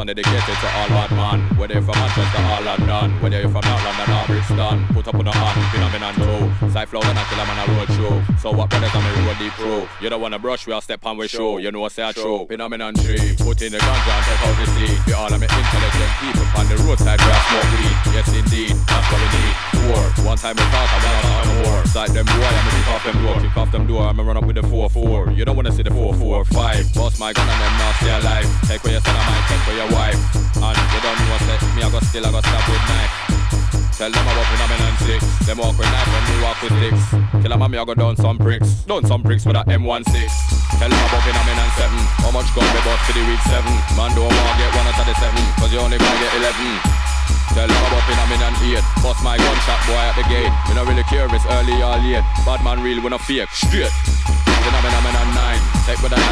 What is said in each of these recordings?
one. Dedicated to all bad man. Whether you're from Manchester or London, whether you're from North London or Brixton, put up on the hand, phenomenon two. Side flow and I kill a man a road show. So what brothers I'm a road deep pro. You don't wanna brush, we'll step on with show. You know what say I true. Phenomenon three. Put in the ganja and take out the seed. We all of me intelligent people on the roadside grass smoke weed. Yes indeed, that's what we need. Four. One time we talk, I'm not on more. Side them boy, I'ma kick off them door, kick off them door. I'ma run up with the four four. You don't wanna see the 4-4-5. Boss my gun and them not stay alive. Take where your son, I might take for your wife. And you don't know what's me, I got still, I got stab with knife. Tell them about phenomenon six. Them walk with knife when we walk with sticks. Kill a mommy, I go down some bricks. Down some bricks with a M16. Tell them about phenomenon seven. How much gun we bought for the week seven? Man don't want get one out of the seven. Cause you only gonna get eleven. Tell them about phenomenon 8 Bust my gunshot boy at the gate Me not really it's early or late Bad man real when I fake Straight Then I'm in in 'em 9 Tech with a 9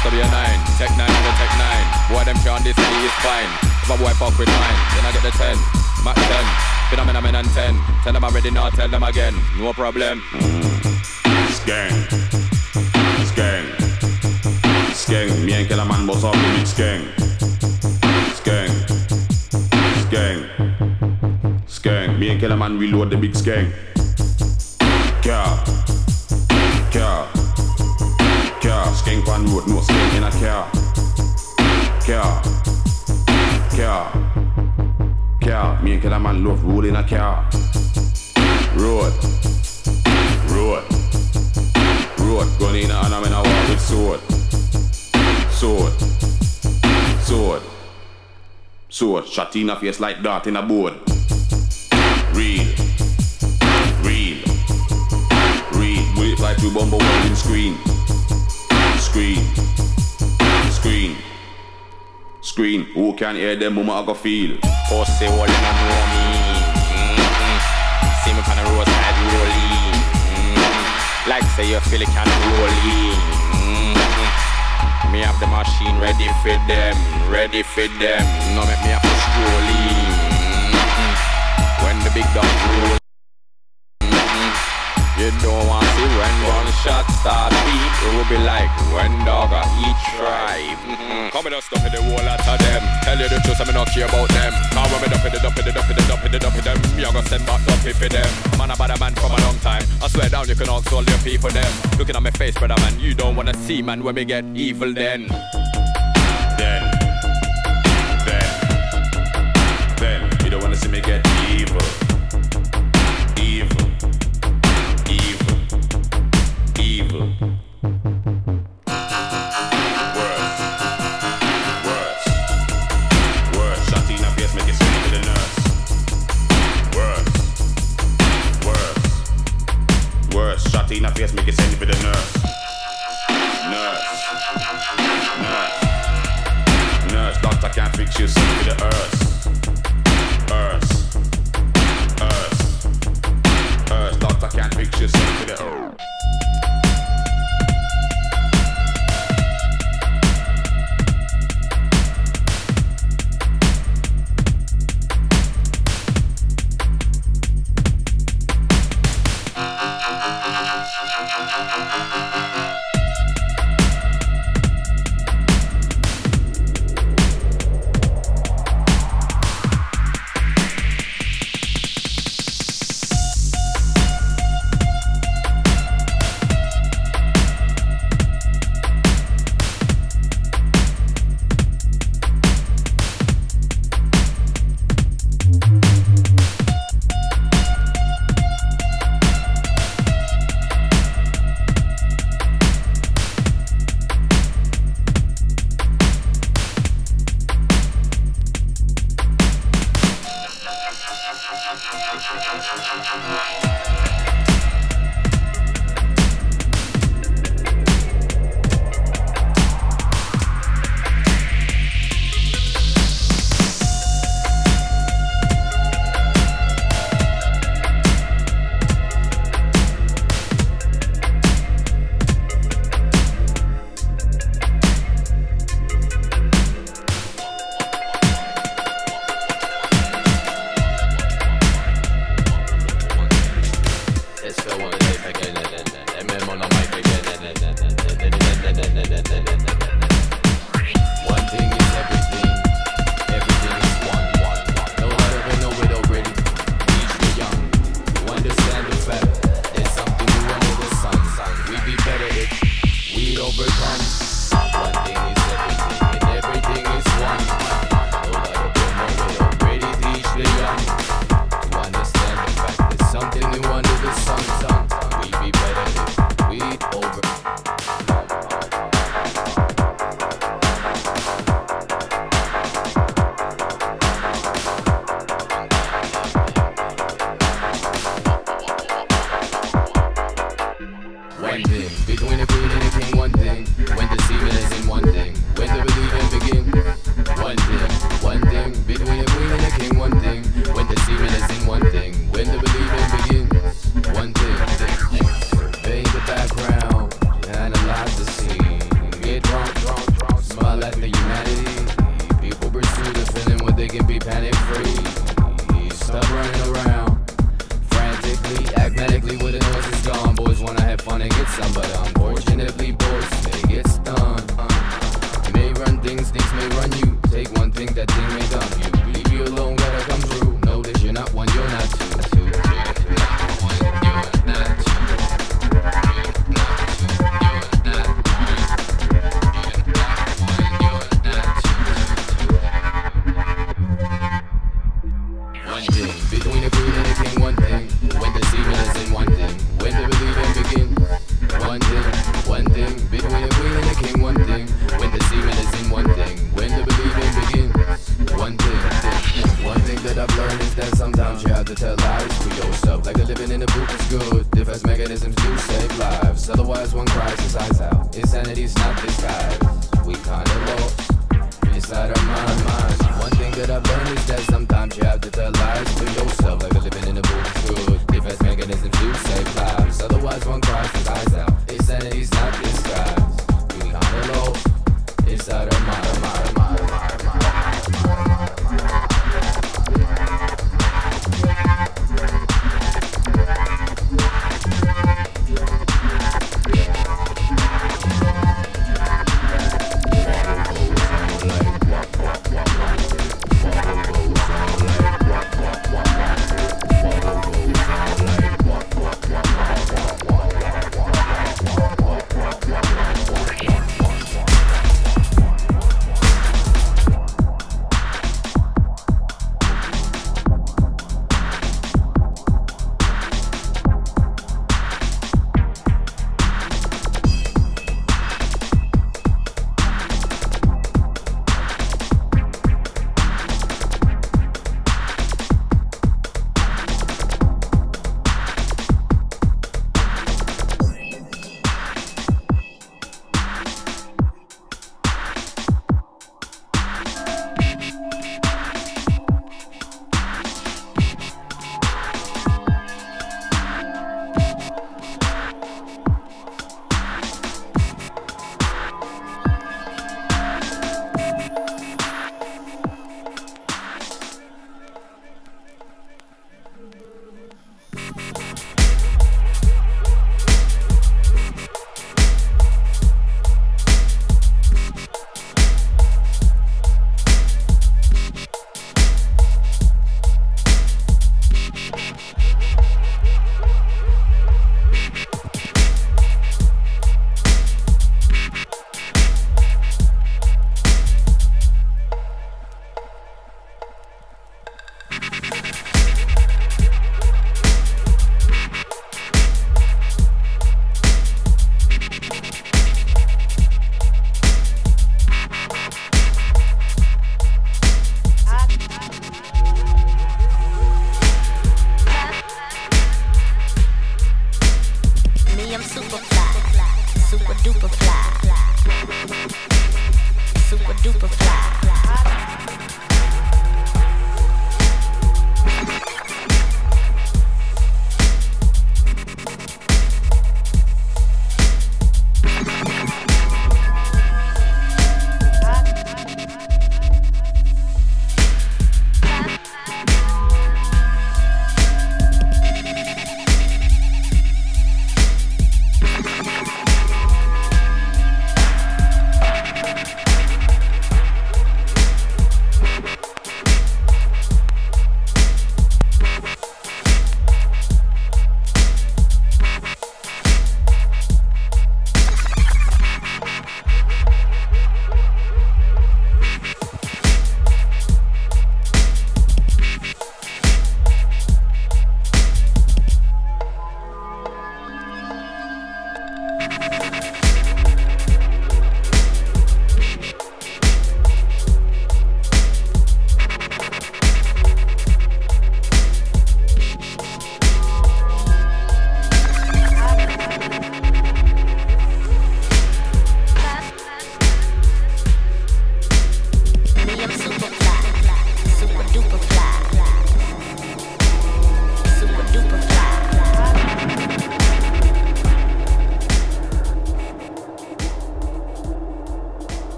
SW 9 Tec 9 with a Tec 9 Boy them can't this me is fine If a boy fuck with mine, Then I get the 10 Mac 10 Then I'm Phenomenon and 10. Tell them I'm ready now, tell them again. No problem. Skeng. Skeng. Skeng. Me and Killer Man boss off the big skeng. And Killer Man reload the big skeng. Car. Car. Car. Skeng pan road. No skeng in a car. Car. Car. Car, me and Killer Man love rolling a car. Road, road, road. Gun in and I'm in a war with sword, sword, sword, sword. Shot in a face like dart in a board. Through bumble welding screen, screen, screen. Screen, who can hear them, mama I go feel Pussy, all you know me mm-hmm. See me on the roadside rolling mm-hmm. Like say you feel it can rolling mm-hmm. Me have the machine ready for them Ready for them No make me have to strolling mm-hmm. When the big dog roll you don't want to see when one shot start beat. It will be like when dog a eat tribe. Mm-hmm. In the wall out of them. Tell you the truth, I'm not care about them. Now when me dump it, dump it, dump it, dump it, dump it, them. Me a go send back dump it for them. Man a man from a long time. I swear down you can all your people them. Looking at my face brother man You don't wanna see man when we get evil Then Face, make it send for the nurse. Nurse. Nurse. Nurse. Doctor can't fix you, send for the. Earth.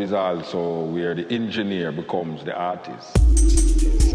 Is also where the engineer becomes the artist.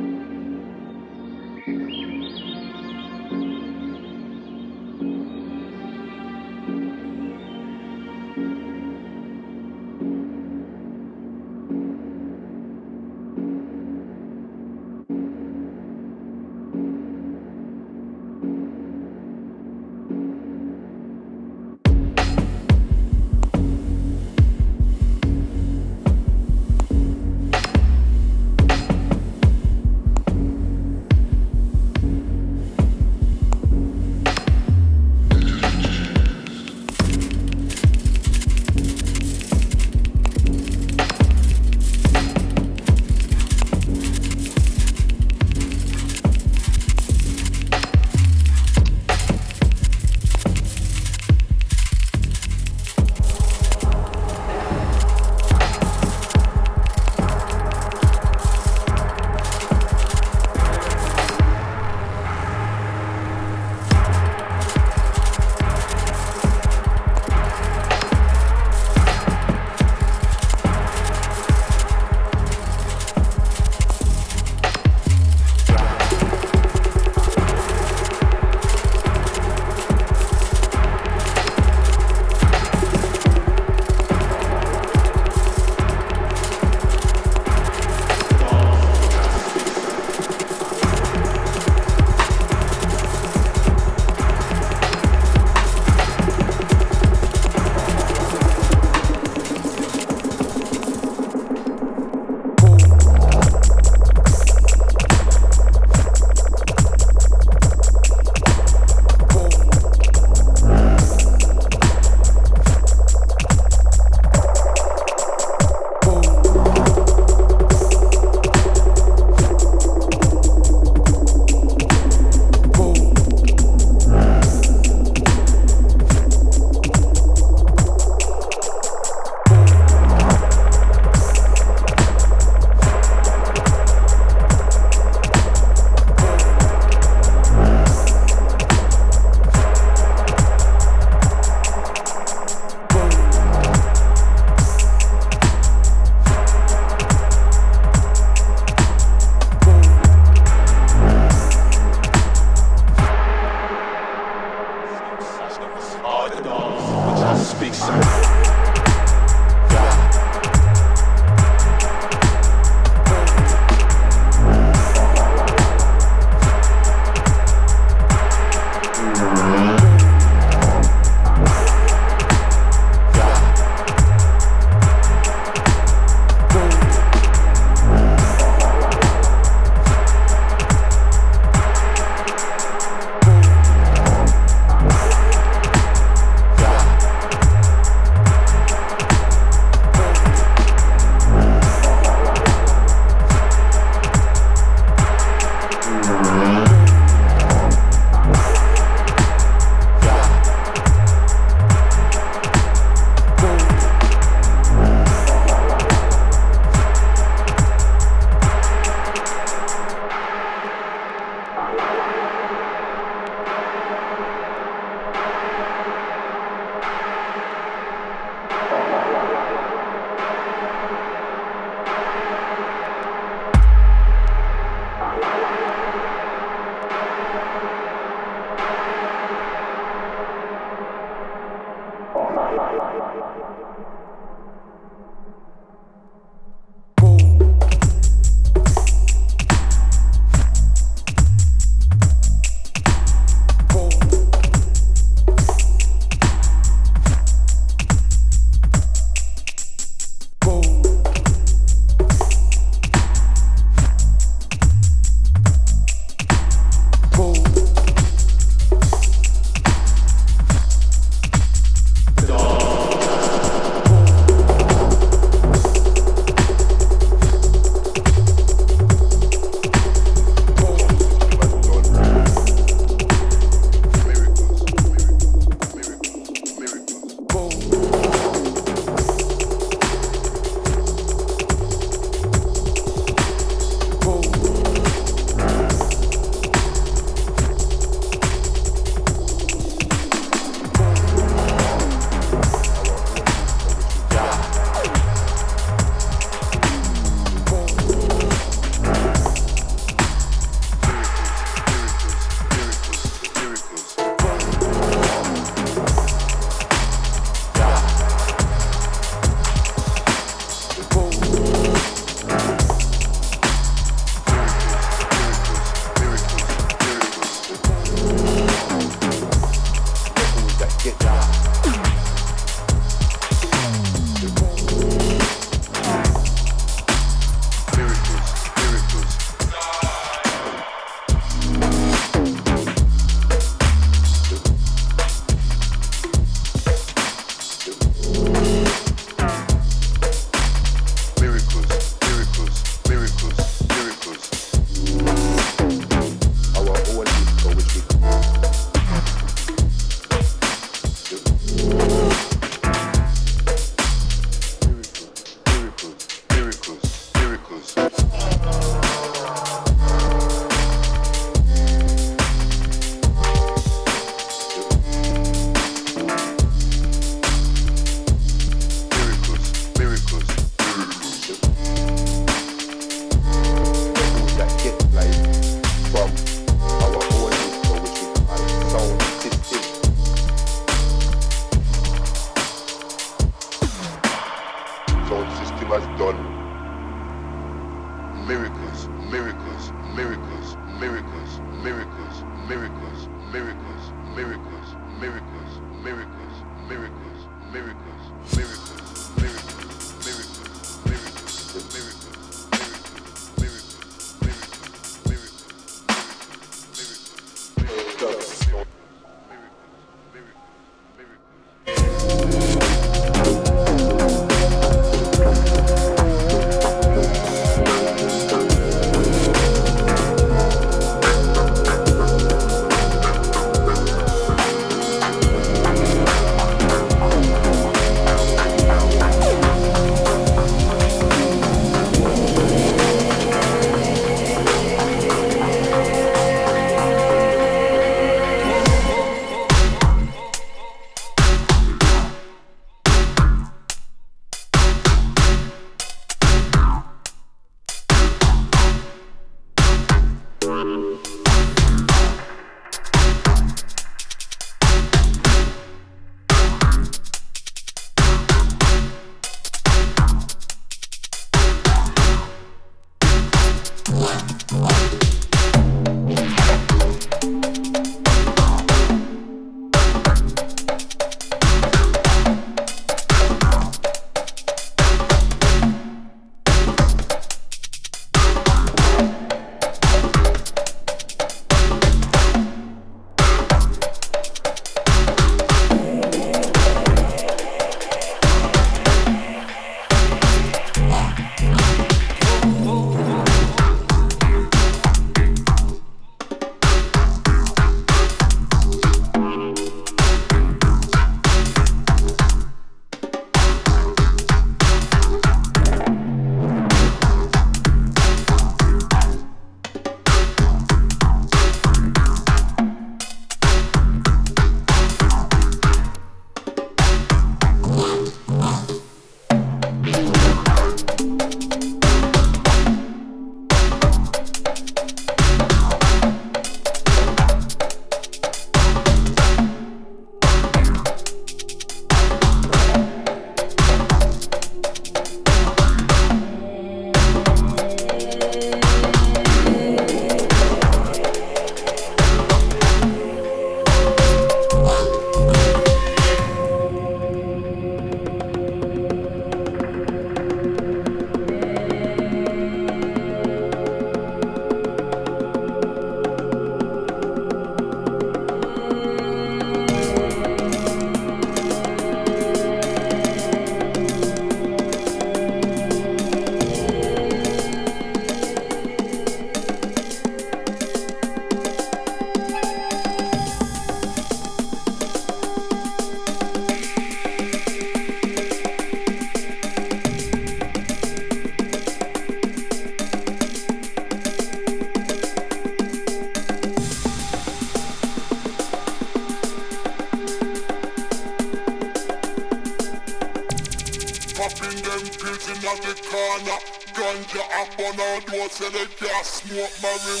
so they can't smoke my room.